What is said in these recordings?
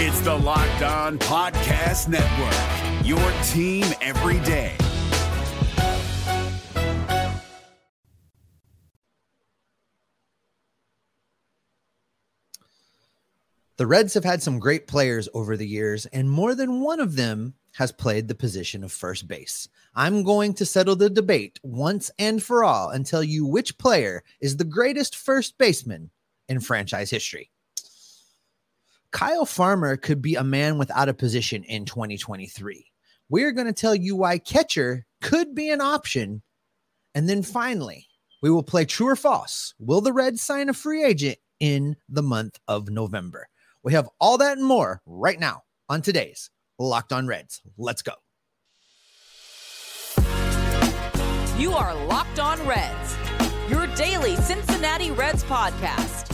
It's the Locked On Podcast Network, your team every day. The Reds have had some great players over the years, and more than one of them has played the position of first base. I'm going to settle the debate once and for all and tell you which player is the greatest first baseman in franchise history. Kyle Farmer could be a man without a position in 2023. We're going to tell you why catcher could be an option. And then finally, we will play true or false. Will the Reds sign a free agent in the month of November? We have all that and more right now on today's Locked On Reds. Let's go. You are Locked On Reds, your daily Cincinnati Reds podcast,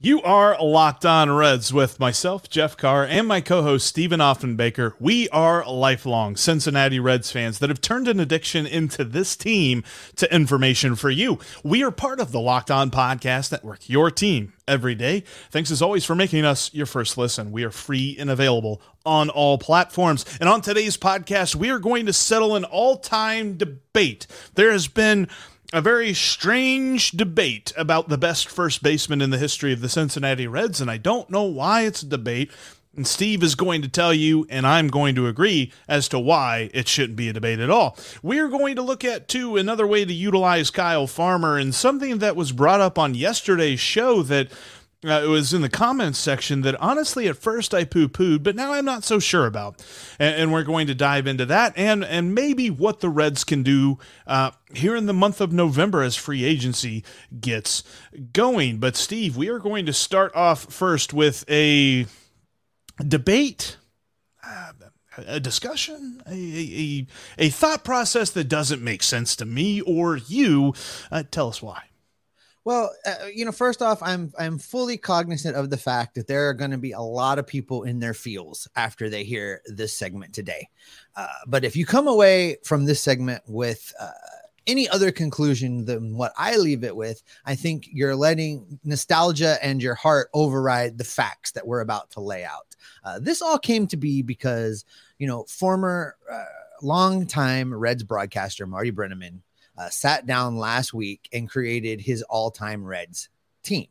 You are locked on Reds with myself, Jeff Carr, and my co host, Stephen Offenbaker. We are lifelong Cincinnati Reds fans that have turned an addiction into this team to information for you. We are part of the Locked On Podcast Network, your team every day. Thanks as always for making us your first listen. We are free and available on all platforms. And on today's podcast, we are going to settle an all time debate. There has been a very strange debate about the best first baseman in the history of the Cincinnati Reds, and I don't know why it's a debate. And Steve is going to tell you, and I'm going to agree as to why it shouldn't be a debate at all. We're going to look at, too, another way to utilize Kyle Farmer and something that was brought up on yesterday's show that uh, it was in the comments section that honestly at first I poo pooed, but now I'm not so sure about. And, and, we're going to dive into that and and maybe what the Reds can do uh, here in the month of November as free agency gets going. But Steve, we are going to start off first with a debate. Uh, a discussion, a, a, a, thought process that doesn't make sense to me or you. Uh, tell us why. Well, uh, you know, first off, I'm I'm fully cognizant of the fact that there are going to be a lot of people in their feels after they hear this segment today. Uh, but if you come away from this segment with uh, any other conclusion than what I leave it with, I think you're letting nostalgia and your heart override the facts that we're about to lay out. Uh, this all came to be because you know former uh, longtime Reds broadcaster Marty Brennaman uh, sat down last week and created his all time Reds team.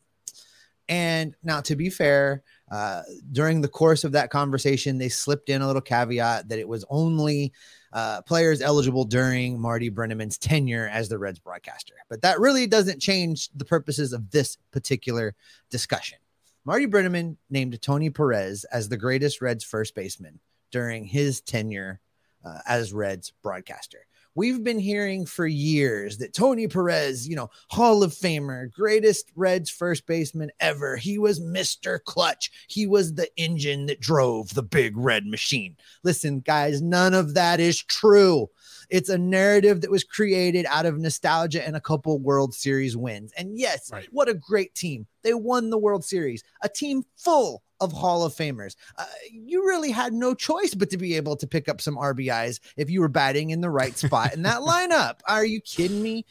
And now, to be fair, uh, during the course of that conversation, they slipped in a little caveat that it was only uh, players eligible during Marty Brennaman's tenure as the Reds broadcaster. But that really doesn't change the purposes of this particular discussion. Marty Brennaman named Tony Perez as the greatest Reds first baseman during his tenure uh, as Reds broadcaster. We've been hearing for years that Tony Perez, you know, Hall of Famer, greatest Reds first baseman ever. He was Mr. Clutch. He was the engine that drove the big red machine. Listen, guys, none of that is true. It's a narrative that was created out of nostalgia and a couple World Series wins. And yes, right. what a great team. They won the World Series, a team full of Hall of Famers. Uh, you really had no choice but to be able to pick up some RBIs if you were batting in the right spot in that lineup. Are you kidding me?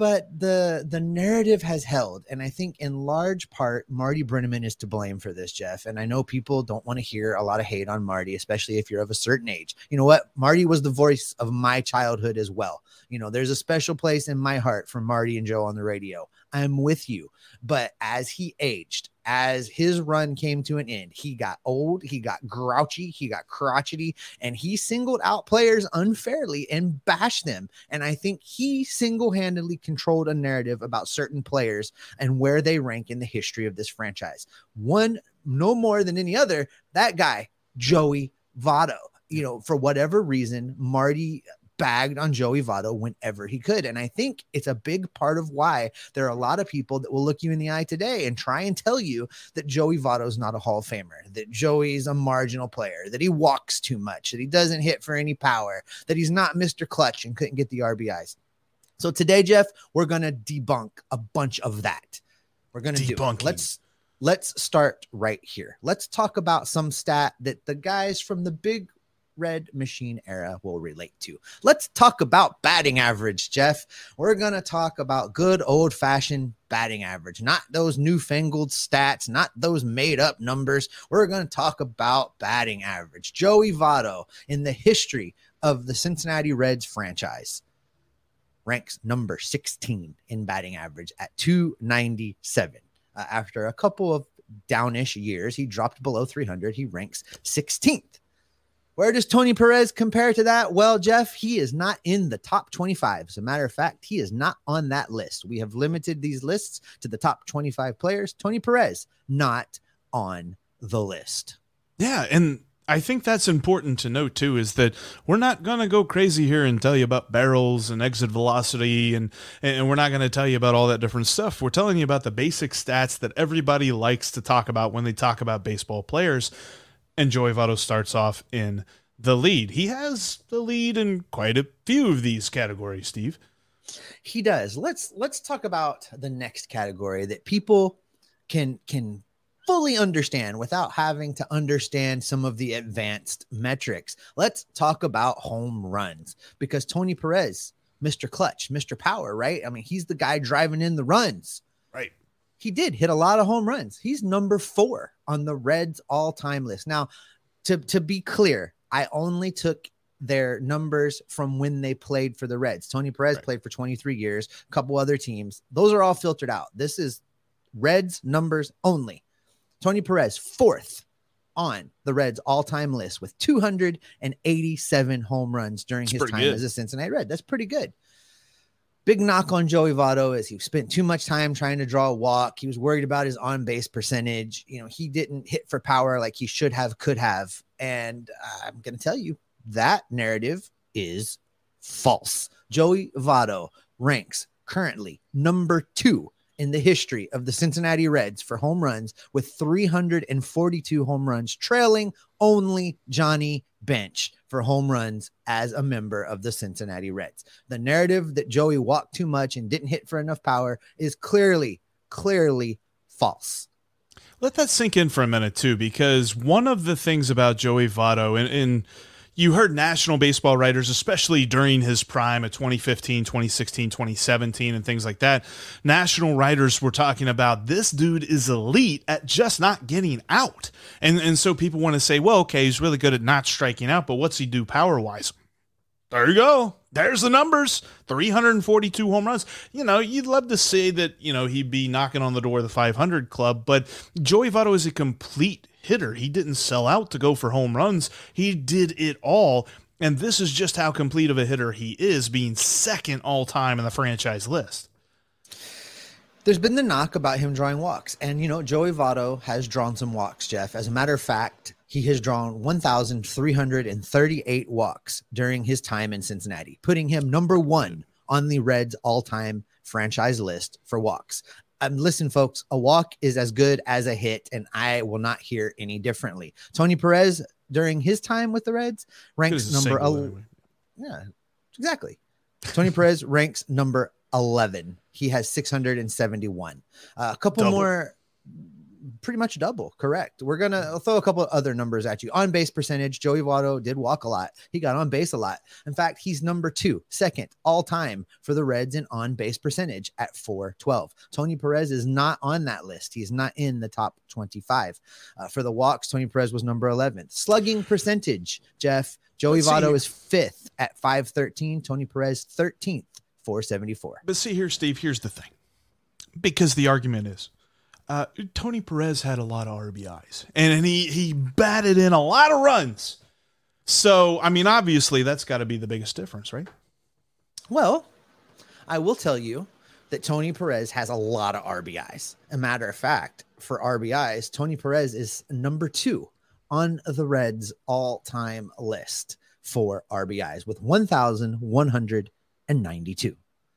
But the the narrative has held, and I think in large part Marty Brennaman is to blame for this, Jeff. And I know people don't want to hear a lot of hate on Marty, especially if you're of a certain age. You know what? Marty was the voice of my childhood as well. You know, there's a special place in my heart for Marty and Joe on the radio. I'm with you. But as he aged, as his run came to an end, he got old, he got grouchy, he got crotchety, and he singled out players unfairly and bashed them. And I think he single handedly controlled a narrative about certain players and where they rank in the history of this franchise. One, no more than any other, that guy, Joey Votto you know, for whatever reason, Marty bagged on Joey Votto whenever he could. And I think it's a big part of why there are a lot of people that will look you in the eye today and try and tell you that Joey Votto is not a Hall of Famer, that Joey's a marginal player, that he walks too much, that he doesn't hit for any power, that he's not Mr. Clutch and couldn't get the RBIs. So today, Jeff, we're going to debunk a bunch of that. We're going to debunk. Let's let's start right here. Let's talk about some stat that the guys from the big Red Machine era will relate to. Let's talk about batting average, Jeff. We're going to talk about good old fashioned batting average, not those newfangled stats, not those made up numbers. We're going to talk about batting average. Joey Votto in the history of the Cincinnati Reds franchise ranks number 16 in batting average at 297. Uh, after a couple of downish years, he dropped below 300. He ranks 16th. Where does Tony Perez compare to that? Well, Jeff, he is not in the top 25. As a matter of fact, he is not on that list. We have limited these lists to the top 25 players. Tony Perez, not on the list. Yeah. And I think that's important to note too is that we're not going to go crazy here and tell you about barrels and exit velocity and and we're not going to tell you about all that different stuff. We're telling you about the basic stats that everybody likes to talk about when they talk about baseball players. And Joey Votto starts off in the lead. He has the lead in quite a few of these categories, Steve. He does. Let's let's talk about the next category that people can can fully understand without having to understand some of the advanced metrics. Let's talk about home runs because Tony Perez, Mr. Clutch, Mr. Power, right? I mean, he's the guy driving in the runs. Right. He did hit a lot of home runs. He's number four on the Reds all time list. Now, to, to be clear, I only took their numbers from when they played for the Reds. Tony Perez right. played for 23 years, a couple other teams. Those are all filtered out. This is Reds numbers only. Tony Perez, fourth on the Reds all time list with 287 home runs during That's his time good. as a Cincinnati Red. That's pretty good. Big knock on Joey Votto is he spent too much time trying to draw a walk. He was worried about his on base percentage. You know, he didn't hit for power like he should have, could have. And I'm going to tell you that narrative is false. Joey Votto ranks currently number two in the history of the Cincinnati Reds for home runs with 342 home runs, trailing only Johnny Bench for home runs as a member of the Cincinnati Reds. The narrative that Joey walked too much and didn't hit for enough power is clearly, clearly false. Let that sink in for a minute, too, because one of the things about Joey Votto, and, and you heard national baseball writers, especially during his prime of 2015, 2016, 2017, and things like that. National writers were talking about this dude is elite at just not getting out. And, and so people want to say, well, okay, he's really good at not striking out, but what's he do power wise? There you go. There's the numbers 342 home runs. You know, you'd love to say that, you know, he'd be knocking on the door of the 500 club, but Joey Votto is a complete hitter. He didn't sell out to go for home runs, he did it all. And this is just how complete of a hitter he is, being second all time in the franchise list. There's been the knock about him drawing walks. And, you know, Joey Votto has drawn some walks, Jeff. As a matter of fact, he has drawn 1,338 walks during his time in Cincinnati, putting him number one on the Reds all time franchise list for walks. Um, listen, folks, a walk is as good as a hit, and I will not hear any differently. Tony Perez, during his time with the Reds, ranks number 11. Yeah, exactly. Tony Perez ranks number 11. He has 671. Uh, a couple Double. more pretty much double. Correct. We're gonna throw a couple of other numbers at you. On base percentage, Joey Votto did walk a lot. He got on base a lot. In fact, he's number two, second all time for the Reds in on base percentage at 412. Tony Perez is not on that list. He's not in the top 25. Uh, for the walks, Tony Perez was number 11. Slugging percentage, Jeff. Joey Votto is fifth at 513. Tony Perez 13th, 474. But see here, Steve, here's the thing. Because the argument is uh, Tony Perez had a lot of RBIs and, and he, he batted in a lot of runs. So, I mean, obviously, that's got to be the biggest difference, right? Well, I will tell you that Tony Perez has a lot of RBIs. A matter of fact, for RBIs, Tony Perez is number two on the Reds all time list for RBIs with 1,192.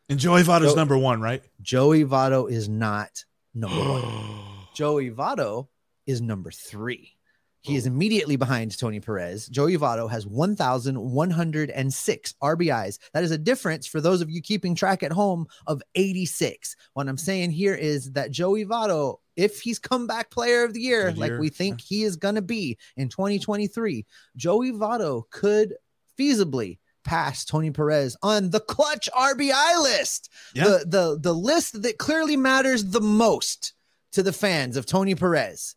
And Joey Votto's so, number one, right? Joey Votto is not number one. Joey Votto is number three. He is oh. immediately behind Tony Perez. Joey Votto has 1,106 RBIs. That is a difference for those of you keeping track at home of 86. What I'm saying here is that Joey Votto, if he's comeback player of the year, Good like we think he is going to be in 2023, Joey Votto could feasibly pass Tony Perez on the clutch RBI list. Yeah. The, the, the list that clearly matters the most to the fans of Tony Perez.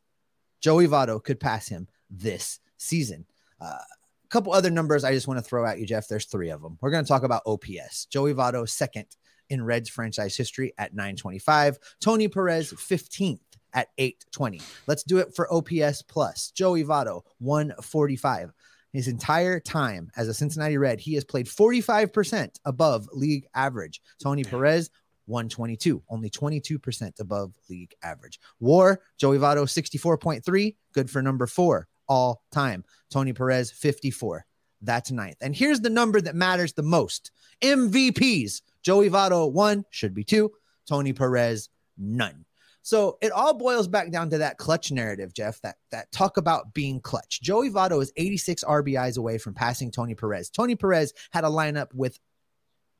Joey Votto could pass him this season. Uh, a couple other numbers I just want to throw at you, Jeff. There's three of them. We're going to talk about OPS. Joey Votto, second in Reds franchise history at 925. Tony Perez, 15th at 820. Let's do it for OPS plus. Joey Votto, 145. His entire time as a Cincinnati Red, he has played 45% above league average. Tony Perez, 122, only 22% above league average. War, Joey Votto, 64.3, good for number four all time. Tony Perez, 54. That's ninth. And here's the number that matters the most MVPs. Joey Votto, one, should be two. Tony Perez, none. So it all boils back down to that clutch narrative, Jeff, that, that talk about being clutch. Joey Votto is 86 RBIs away from passing Tony Perez. Tony Perez had a lineup with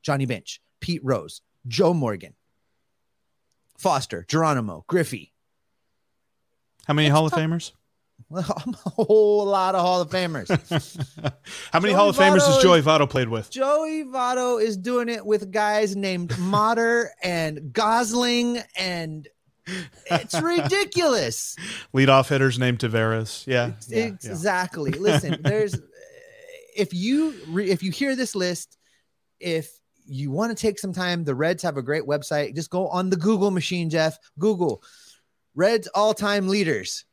Johnny Bench, Pete Rose, Joe Morgan, Foster, Geronimo, Griffey, How many Hall of Famers? a whole lot of Hall of Famers. How many Joey Hall of Famers Votto has Joey Votto played with? Joey Votto is doing it with guys named Motter and Gosling, and it's ridiculous. Leadoff hitters named Tavares. Yeah. yeah, yeah. exactly. Listen, there's if you re, if you hear this list, if you want to take some time, the Reds have a great website. Just go on the Google machine, Jeff. Google Reds all-time leaders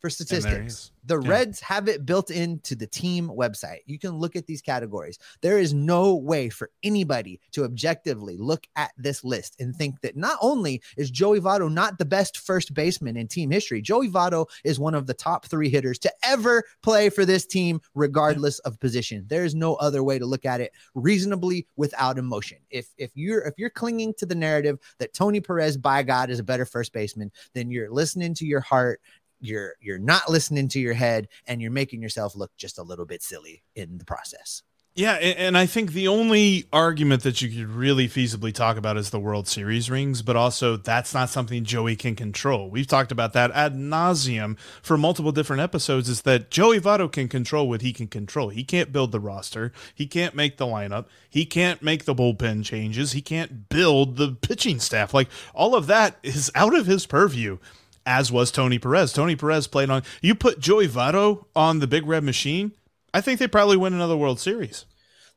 for statistics. The Yeah. Reds have it built into the team website. You can look at these categories. There is no way for anybody to objectively look at this list and think that not only is Joey Votto not the best first baseman in team history, Joey Votto is one of the top three hitters to ever play for this team, regardless of position. There is no other way to look at it reasonably without emotion. If if you're if you're clinging to the narrative that Tony Perez, by God, is a better first baseman, then you're listening to your heart you're you're not listening to your head and you're making yourself look just a little bit silly in the process. Yeah, and I think the only argument that you could really feasibly talk about is the World Series rings, but also that's not something Joey can control. We've talked about that ad nauseum for multiple different episodes. Is that Joey Votto can control what he can control. He can't build the roster. He can't make the lineup. He can't make the bullpen changes. He can't build the pitching staff. Like all of that is out of his purview. As was Tony Perez. Tony Perez played on. You put Joey Votto on the Big Red Machine. I think they probably win another World Series.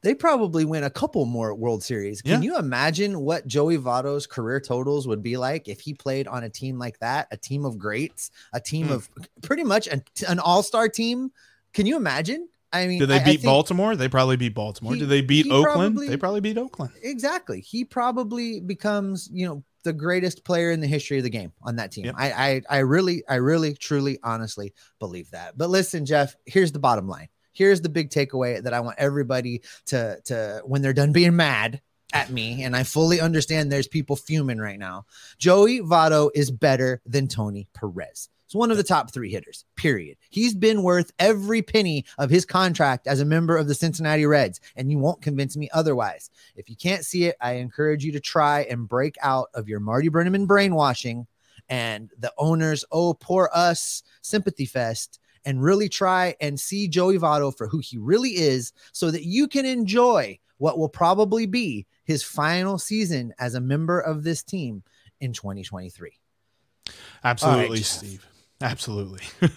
They probably win a couple more World Series. Can Yeah. you imagine what Joey Votto's career totals would be like if he played on a team like that, a team of greats, a team Hmm. of pretty much an, an all-star team? Can you imagine? I mean, Did they beat Baltimore? They probably beat Baltimore. He- Did they beat Oakland? probably- they probably beat Oakland. exactly. He probably becomes, you know, the greatest player in the history of the game on that team. Yep. I, I I really, I really, truly, honestly believe that. But listen, Jeff, here's the bottom line. Here's the big takeaway that I want everybody to to when they're done being mad at me, and I fully understand there's people fuming right now. Joey Votto is better than Tony Perez. He's one of the top three hitters, period. He's been worth every penny of his contract as a member of the Cincinnati Reds, and you won't convince me otherwise. If you can't see it, I encourage you to try and break out of your Marty Brennaman brainwashing and the owner's oh poor us sympathy fest and really try and see Joey Votto for who he really is so that you can enjoy what will probably be his final season as a member of this team in 2023. Absolutely, Jeff. Steve. Absolutely.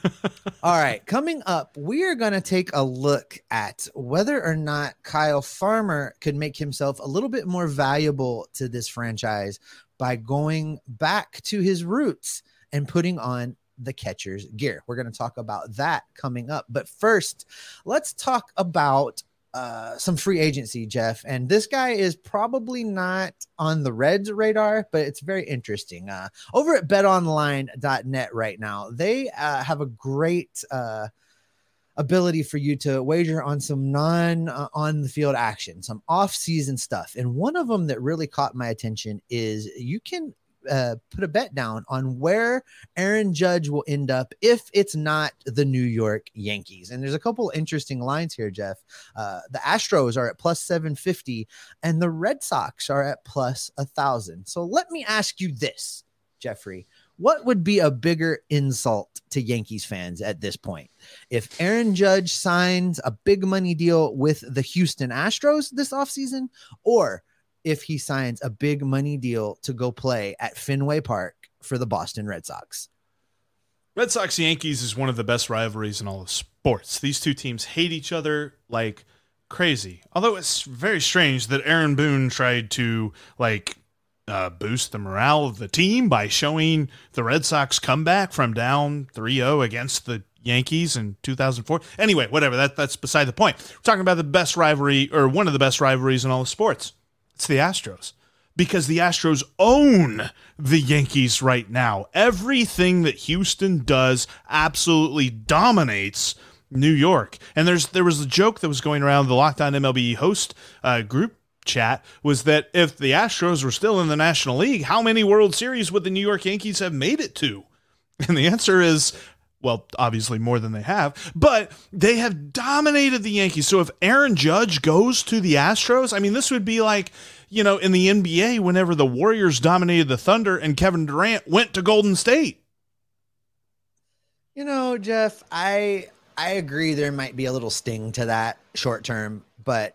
All right, coming up, we are going to take a look at whether or not Kyle Farmer could make himself a little bit more valuable to this franchise by going back to his roots and putting on the catcher's gear. We're going to talk about that coming up. But first, let's talk about uh, some free agency, Jeff. And this guy is probably not on the Reds radar, but it's very interesting. Uh, over at betonline.net right now, they uh, have a great uh, ability for you to wager on some non uh, on the field action, some off season stuff. And one of them that really caught my attention is you can uh, put a bet down on where Aaron Judge will end up if it's not the New York Yankees. And there's a couple interesting lines here, Jeff. Uh, the Astros are at plus 750, and the Red Sox are at plus a thousand. So let me ask you this, Jeffrey. What would be a bigger insult to Yankees fans at this point? If Aaron Judge signs a big money deal with the Houston Astros this offseason, or if he signs a big money deal to go play at Fenway Park for the Boston Red Sox. Red Sox Yankees is one of the best rivalries in all of sports. These two teams hate each other like crazy. Although it's very strange that Aaron Boone tried to like uh, boost the morale of the team by showing the Red Sox comeback from down 3-0 against the Yankees in 2004. Anyway, whatever. That that's beside the point. We're talking about the best rivalry or one of the best rivalries in all of sports. It's the Astros because the Astros own the Yankees right now. Everything that Houston does absolutely dominates New York. And there's there was a joke that was going around the Locked On MLB host uh, group chat was that if the Astros were still in the National League, how many World Series would the New York Yankees have made it to? And the answer is well, obviously more than they have, but they have dominated the Yankees. So if Aaron Judge goes to the Astros, I mean, this would be like, you know, in the NBA whenever the Warriors dominated the Thunder and Kevin Durant went to Golden State. You know, Jeff, I I agree there might be a little sting to that short term, but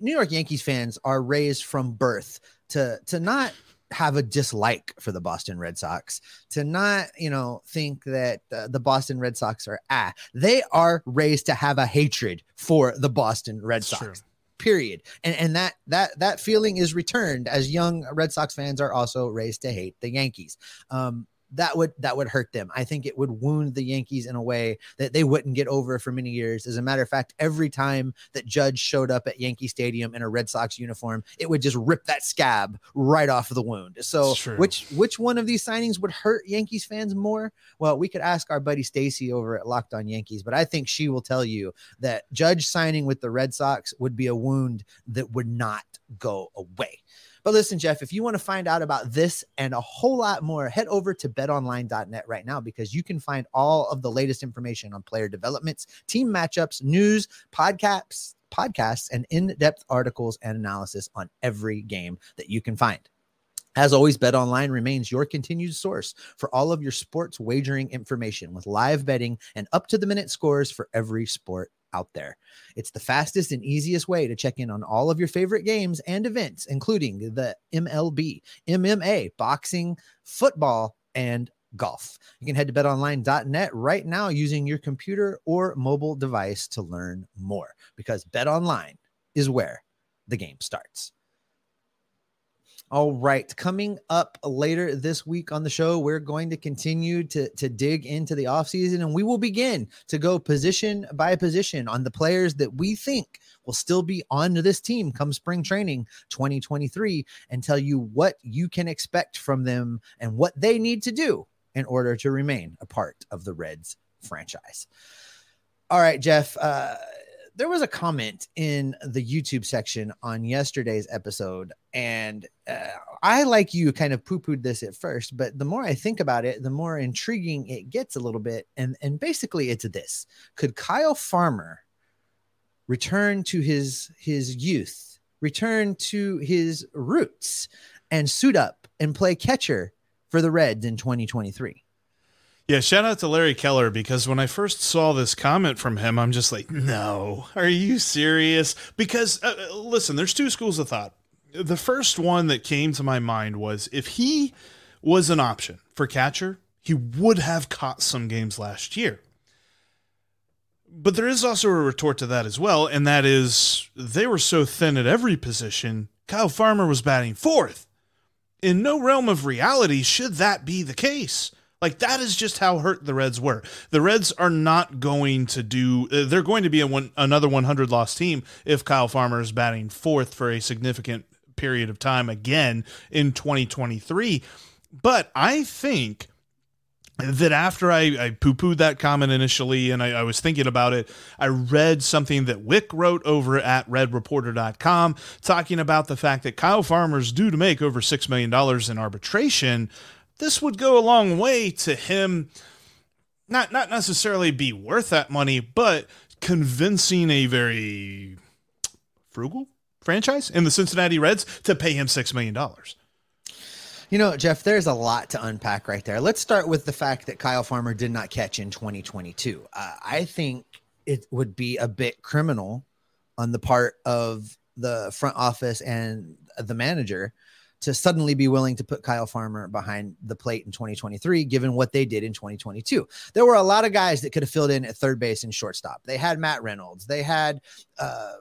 New York Yankees fans are raised from birth to to not have a dislike for the Boston Red Sox, to not, you know, think that uh, the Boston Red Sox are ah, they are raised to have a hatred for the Boston Red Sox. True. Period. And and that that that feeling is returned as young Red Sox fans are also raised to hate the Yankees. Um, that would that would hurt them. I think it would wound the Yankees in a way that they wouldn't get over for many years. As a matter of fact, every time that Judge showed up at Yankee Stadium in a Red Sox uniform, it would just rip that scab right off of the wound. So, which which one of these signings would hurt Yankees fans more? Well, we could ask our buddy Stacy over at Locked On Yankees, but I think she will tell you that Judge signing with the Red Sox would be a wound that would not go away. But listen, Jeff, if you want to find out about this and a whole lot more, head over to betonline.net right now because you can find all of the latest information on player developments, team matchups, news, podcasts, podcasts, and in-depth articles and analysis on every game that you can find. As always, Bet Online remains your continued source for all of your sports wagering information with live betting and up to the minute scores for every sport out there. It's the fastest and easiest way to check in on all of your favorite games and events, including the MLB, MMA, boxing, football, and golf. You can head to betonline.net right now using your computer or mobile device to learn more because BetOnline is where the game starts. All right. Coming up later this week on the show, we're going to continue to, to dig into the offseason and we will begin to go position by position on the players that we think will still be on this team come spring training 2023 and tell you what you can expect from them and what they need to do in order to remain a part of the Reds franchise. All right, Jeff. Uh, there was a comment in the YouTube section on yesterday's episode, and uh, I, like you, kind of poo pooed this at first, but the more I think about it, the more intriguing it gets a little bit. And, and basically, it's this Could Kyle Farmer return to his, his youth, return to his roots, and suit up and play catcher for the Reds in 2023? Yeah, shout out to Larry Keller because when I first saw this comment from him, I'm just like, no, are you serious? Because uh, uh, listen, there's two schools of thought. The first one that came to my mind was if he was an option for catcher, he would have caught some games last year. But there is also a retort to that as well, and that is they were so thin at every position. Kyle Farmer was batting fourth. In no realm of reality should that be the case. Like that is just how hurt the Reds were. The Reds are not going to do. Uh, they're going to be a one, another 100 loss team if Kyle Farmer is batting fourth for a significant period of time again in 2023. But I think that after I, I poo pooed that comment initially and I, I, was thinking about it, I read something that Wick wrote over at redreporter.com talking about the fact that Kyle Farmer's due to make over $6 million in arbitration. This would go a long way to him not not necessarily be worth that money, but convincing a very frugal franchise in the Cincinnati Reds to pay him $6 million. You know, Jeff, there's a lot to unpack right there. Let's start with the fact that Kyle Farmer did not catch in 2022. Uh, I think it would be a bit criminal on the part of the front office and the manager to suddenly be willing to put Kyle Farmer behind the plate in 2023, given what they did in 2022. There were a lot of guys that could have filled in at third base and shortstop. They had Matt Reynolds, they had uh,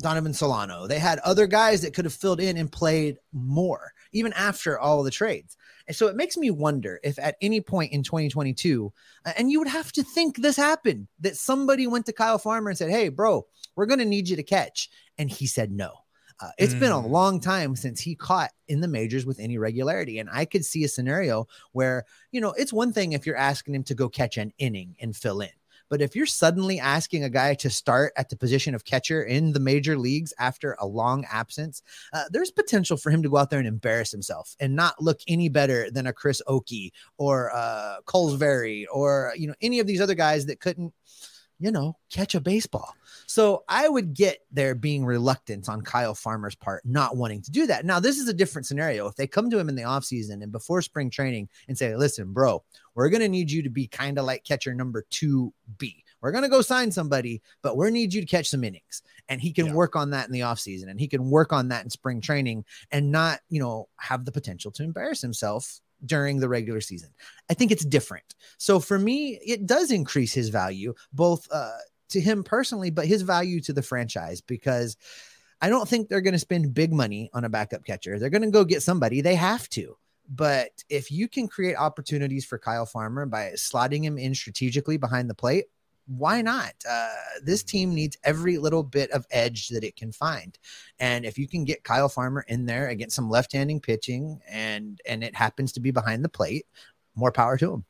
Donovan Solano, they had other guys that could have filled in and played more even after all the trades. And so it makes me wonder if at any point in 2022, and you would have to think this happened, that somebody went to Kyle Farmer and said, Hey, bro, we're going to need you to catch. And he said no. Uh, it's mm. been a mm. long time since he caught in the majors with any regularity. And I could see a scenario where, you know, it's one thing if you're asking him to go catch an inning and fill in. But if you're suddenly asking a guy to start at the position of catcher in the major leagues after a long absence, uh, there's potential for him to go out there and embarrass himself and not look any better than a Chris Okey or uh, Very or you know any of these other guys that couldn't, you know, catch a baseball. So I would get there being reluctant on Kyle Farmer's part, not wanting to do that. Now, this is a different scenario. If they come to him in the offseason and before spring training and say, listen, bro, we're going to need you to be kind of like catcher number 2B. We're going to go sign somebody, but we need you to catch some innings. And he can yeah. work on that in the offseason and he can work on that in spring training and not, you know, have the potential to embarrass himself during the regular season. I think it's different. So for me, it does increase his value, both uh, to him personally, but his value to the franchise because I don't think they're going to spend big money on a backup catcher. They're going to go get somebody. They have to. But if you can create opportunities for Kyle Farmer by slotting him in strategically behind the plate, why not? Uh, this team needs every little bit of edge that it can find, and if you can get Kyle Farmer in there against some left-handing pitching, and and it happens to be behind the plate, more power to him.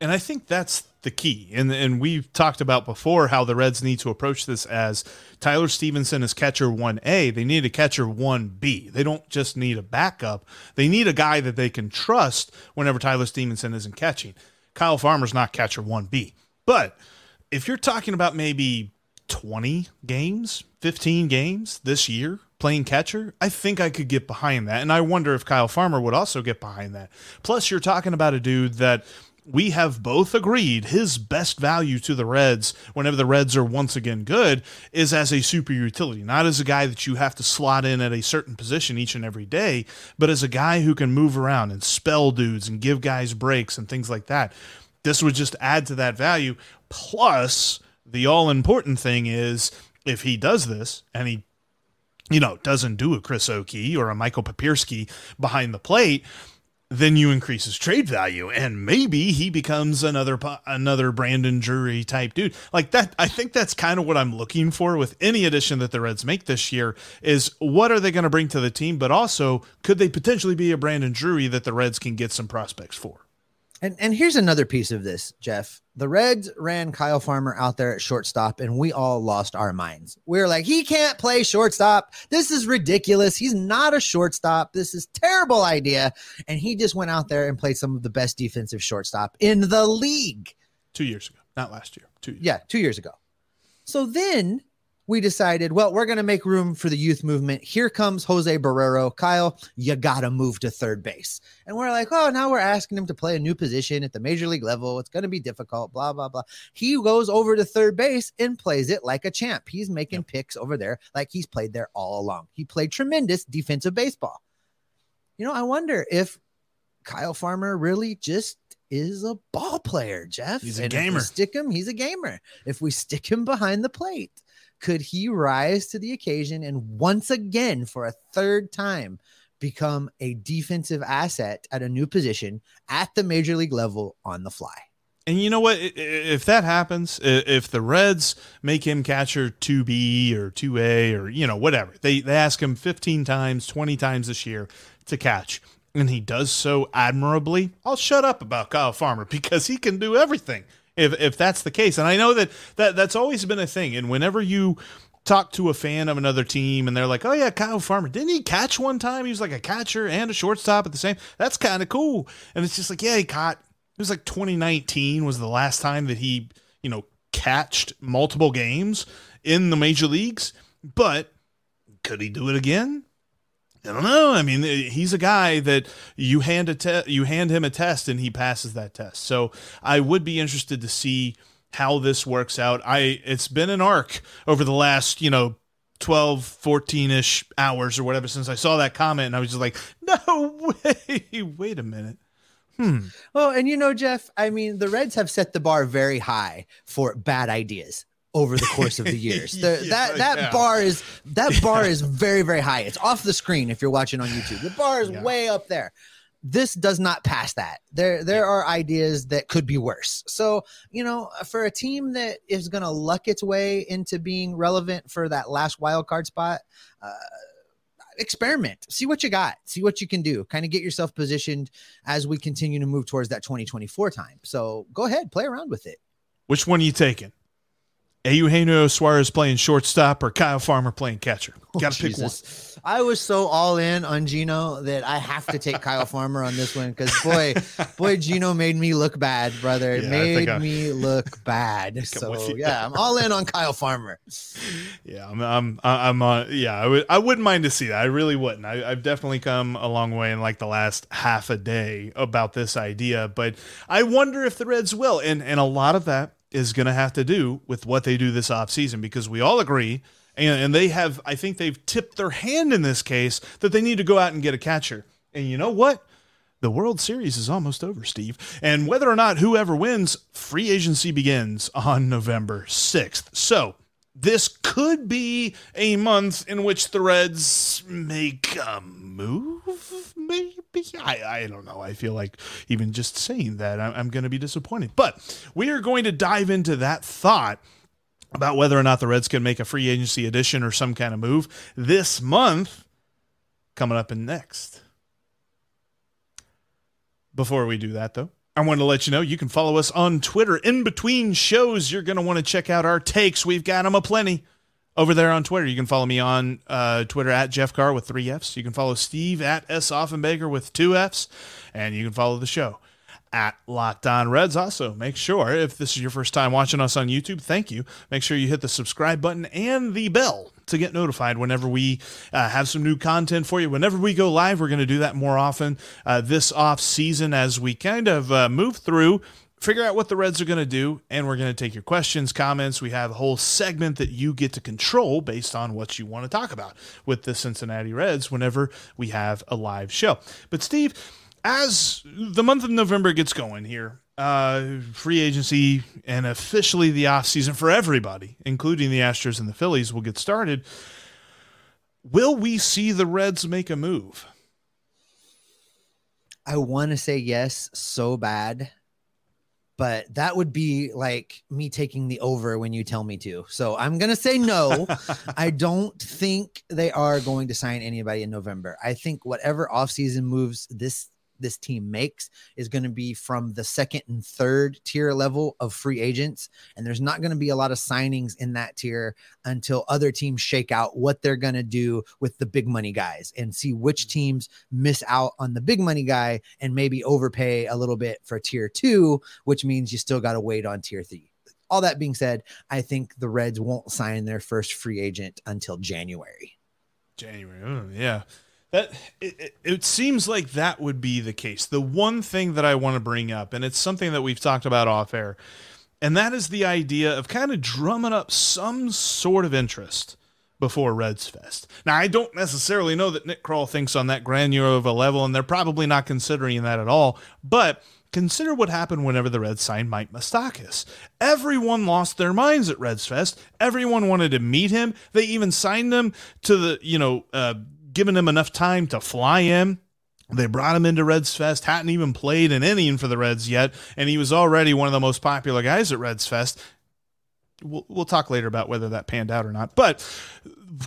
And I think that's the key. And and we've talked about before how the Reds need to approach this as Tyler Stephenson is catcher 1A. They need a catcher 1B. They don't just need a backup. They need a guy that they can trust whenever Tyler Stephenson isn't catching. Kyle Farmer's not catcher 1B. But if you're talking about maybe 20 games, 15 games this year playing catcher, I think I could get behind that. And I wonder if Kyle Farmer would also get behind that. Plus, you're talking about a dude that we have both agreed his best value to the Reds whenever the Reds are once again good is as a super utility, not as a guy that you have to slot in at a certain position each and every day, but as a guy who can move around and spell dudes and give guys breaks and things like that. This would just add to that value. Plus, the all important thing is if he does this and he, you know, doesn't do a Chris Okey or a Michael Papierski behind the plate then you increase his trade value and maybe he becomes another another Brandon Drury type dude. Like that I think that's kind of what I'm looking for with any addition that the Reds make this year is what are they going to bring to the team but also could they potentially be a Brandon Drury that the Reds can get some prospects for. And and here's another piece of this, Jeff. The Reds ran Kyle Farmer out there at shortstop, and we all lost our minds. We are like, he can't play shortstop. This is ridiculous. He's not a shortstop. This is terrible idea. And he just went out there and played some of the best defensive shortstop in the league. Two years ago, not last year. Two. Years. Yeah, two years ago. So then we decided, well, we're going to make room for the youth movement. Here comes Jose Barrero. Kyle, you got to move to third base. And we're like, oh, now we're asking him to play a new position at the major league level. It's going to be difficult, blah, blah, blah. He goes over to third base and plays it like a champ. He's making yep. picks over there like he's played there all along. He played tremendous defensive baseball. You know, I wonder if Kyle Farmer really just is a ball player, Jeff. He's a and gamer. stick him, he's a gamer. If we stick him behind the plate, could he rise to the occasion and once again, for a third time, become a defensive asset at a new position at the major league level on the fly? And you know what? If that happens, if the Reds make him catcher 2B or 2A or, you know, whatever, they, they ask him 15 times, 20 times this year to catch, and he does so admirably, I'll shut up about Kyle Farmer because he can do everything. If if that's the case, and I know that that that's always been a thing, and whenever you talk to a fan of another team and they're like, "Oh yeah, Kyle Farmer, didn't he catch one time? He was like a catcher and a shortstop at the same. That's kind of cool." And it's just like, yeah, he caught. It was like 2019 was the last time that he, you know, catched multiple games in the major leagues. But could he do it again? I don't know. I mean, he's a guy that you hand a te- you hand him a test and he passes that test. So I would be interested to see how this works out. I it's been an arc over the last, you know, 12, 14-ish hours or whatever since I saw that comment and I was just like, "No way. Wait a minute." Hmm. Well, and you know, Jeff, I mean, the Reds have set the bar very high for bad ideas over the course of the years. The, yeah, that that yeah. bar is that bar is very very high. It's off the screen if you're watching on YouTube. The bar is yeah. way up there. This does not pass that. There there are ideas that could be worse. So, you know, for a team that is going to luck its way into being relevant for that last wild card spot, uh, experiment, see what you got, see what you can do, kind of get yourself positioned as we continue to move towards that 2024 time. So, go ahead, play around with it. Which one are you taking? Eugenio Suarez playing shortstop or Kyle Farmer playing catcher. Oh, Got to pick one. I was so all in on Gino that I have to take Kyle Farmer on this one because boy, boy, Gino made me look bad, brother. It yeah, made me look bad. So yeah, I'm all in on Kyle Farmer. Yeah, I'm, I'm, I'm on. Yeah, I would, I wouldn't mind to see that. I really wouldn't. I, I've definitely come a long way in like the last half a day about this idea, but I wonder if the Reds will, and and a lot of that is going to have to do with what they do this offseason because we all agree and, and they have i think they've tipped their hand in this case that they need to go out and get a catcher. And you know what? The world series is almost over steve. And whether or not whoever wins free agency begins on november 6th so this could be a month in which the Reds make a move, maybe. I, I don't know. I feel like even just saying that, I'm, I'm going to be disappointed. But we are going to dive into that thought about whether or not the Reds can make a free agency addition or some kind of move this month, coming up in next. Before we do that, though, I want to let you know you can follow us on Twitter. In between shows, you're going to want to check out our takes. We've got them aplenty over there on Twitter. You can follow me on uh, Twitter at Jeff Carr with three F's. You can follow Steve at S. Offenbaker with two F's. And you can follow the show at Locked On Reds. Also, make sure if this is your first time watching us on YouTube, thank you. Make sure you hit the subscribe button and the bell to get notified whenever we uh, have some new content for you. Whenever we go live, we're going to do that more often uh, this off season as we kind of uh, move through figure out what the Reds are going to do, and we're going to take your questions, comments. We have a whole segment that you get to control based on what you want to talk about with the Cincinnati Reds whenever we have a live show. But, Steve, as the month of November gets going here, uh, free agency and officially the off season for everybody, including the Astros and the Phillies, will get started. Will we see the Reds make a move? I want to say yes so bad, but that would be like me taking the over when you tell me to. So I'm going to say no. I don't think they are going to sign anybody in November. I think whatever offseason moves this this team makes is going to be from the second and third tier level of free agents. And there's not going to be a lot of signings in that tier until other teams shake out what they're going to do with the big money guys and see which mm-hmm. teams miss out on the big money guy and maybe overpay a little bit for tier two, which means you still got to wait on tier three. All that being said, I think the Reds won't sign their first free agent until January. January. Oh, yeah. That it, it, seems like that would be the case. The one thing that I want to bring up, and it's something that we've talked about off air, and that is the idea of kind of drumming up some sort of interest before Reds Fest. Now, I don't necessarily know that Nick Krall thinks on that granular of a level, and they're probably not considering that at all. But consider what happened whenever the Reds signed Mike Moustakas. Everyone lost their minds at Reds Fest. Everyone wanted to meet him. They even signed him to the, you know, uh, given him enough time to fly in. They brought him into Reds Fest, hadn't even played an inning for the Reds yet, and he was already one of the most popular guys at Reds Fest. we'll, we'll talk later about whether that panned out or not. But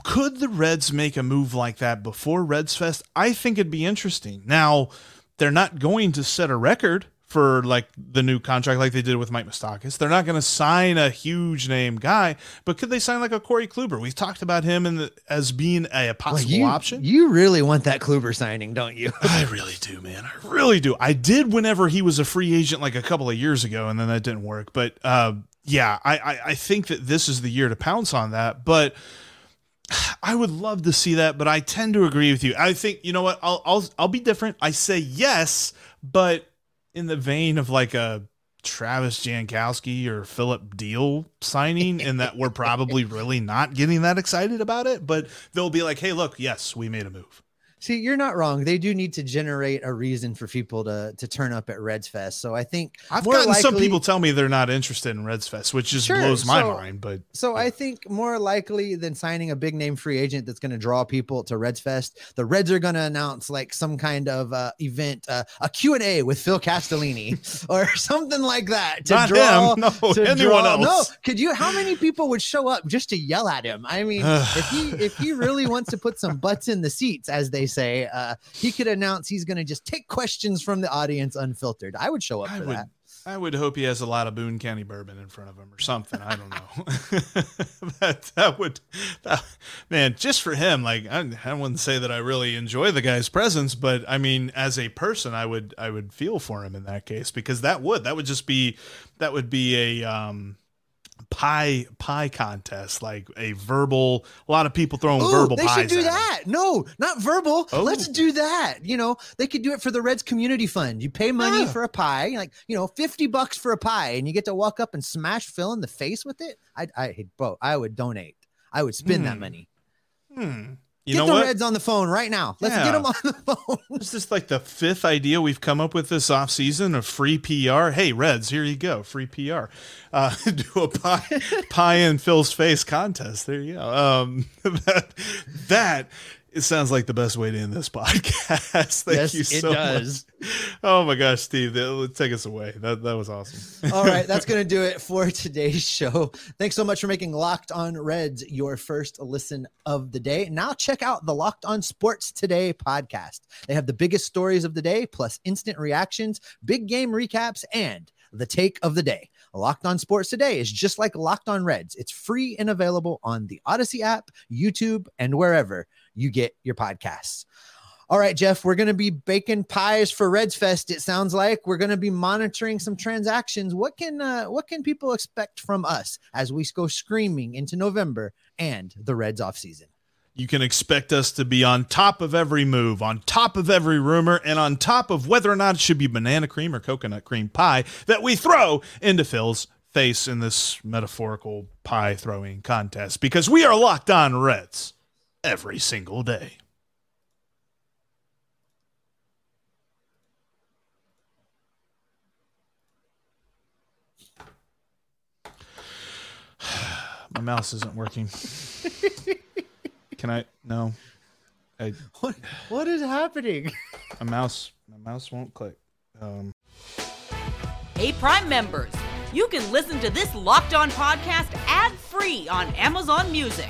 could the Reds make a move like that before Reds Fest? I think it'd be interesting. Now, they're not going to set a record for like the new contract like they did with Mike Moustakas. They're not going to sign a huge name guy, but could they sign like a Corey Kluber? We've talked about him the, as being a, possible well, you, option. You really want that Kluber signing, don't you? I really do, man. I really do. I did whenever he was a free agent like a couple of years ago, and then that didn't work. But uh, yeah, I, I, I think that this is the year to pounce on that. But I would love to see that, but I tend to agree with you. I think you know what? I'll I'll I'll be different. I say yes, but in the vein of like a Travis Jankowski or Philip Deal signing, and that we're probably really not getting that excited about it, but they'll be like, hey, look, yes, we made a move. See, you're not wrong. They do need to generate a reason for people to to turn up at Reds Fest. So I think I've gotten likely, some people tell me they're not interested in Reds Fest, which just sure, blows my so, mind. But so yeah. I think more likely than signing a big name free agent that's going to draw people to Reds Fest, the Reds are going to announce like some kind of uh, event, uh, a Q and A with Phil Castellini or something like that to not draw. Him, no, to anyone draw, else. No, could you? How many people would show up just to yell at him? I mean, if he if he really wants to put some butts in the seats, as they say. Uh, he could announce he's going to just take questions from the audience unfiltered. I would show up I for would, that. I would hope he has a lot of Boone County bourbon in front of him or something. I don't know. that, that would, that, man, just for him, like I, I wouldn't say that I really enjoy the guy's presence, but I mean, as a person, I would, I would feel for him in that case because that would, that would just be, that would be a, um, pie pie contest, like a verbal. A lot of people throwing Ooh, verbal. They should do that. No, not verbal. Oh. Let's do that. You know, they could do it for the Reds Community Fund. You pay money yeah. for a pie, like you know, fifty bucks for a pie, and you get to walk up and smash Phil in the face with it. I, I, bro, I would donate. I would spend that hmm. money. Hmm. You get know the what? Reds on the phone right now. Let's yeah. get them on the phone. This is like the fifth idea we've come up with this offseason of free PR. Hey, Reds, here you go. Free PR. Uh, do a pie, pie in Phil's face contest. There you go. Um, that, that it sounds like the best way to end this podcast. Thank yes, you so it does. Much. Oh my gosh, Steve, that, take us away. That that was awesome. All right, that's gonna do it for today's show. Thanks so much for making Locked On Reds your first listen of the day. Now check out the Locked On Sports Today podcast. They have the biggest stories of the day, plus instant reactions, big game recaps, and the take of the day. Locked On Sports Today is just like Locked On Reds. It's free and available on the Odyssey app, YouTube, and wherever you get your podcasts. All right, Jeff, we're going to be baking pies for Reds Fest. It sounds like we're going to be monitoring some transactions. What can uh, what can people expect from us as we go screaming into November and the Reds off season? You can expect us to be on top of every move, on top of every rumor, and on top of whether or not it should be banana cream or coconut cream pie that we throw into Phil's face in this metaphorical pie throwing contest because we are locked on Reds every single day. My mouse isn't working. Can I? No. I, what? What is happening? My mouse. My mouse won't click. Um. Hey, Prime members, you can listen to this locked on podcast ad free on Amazon Music.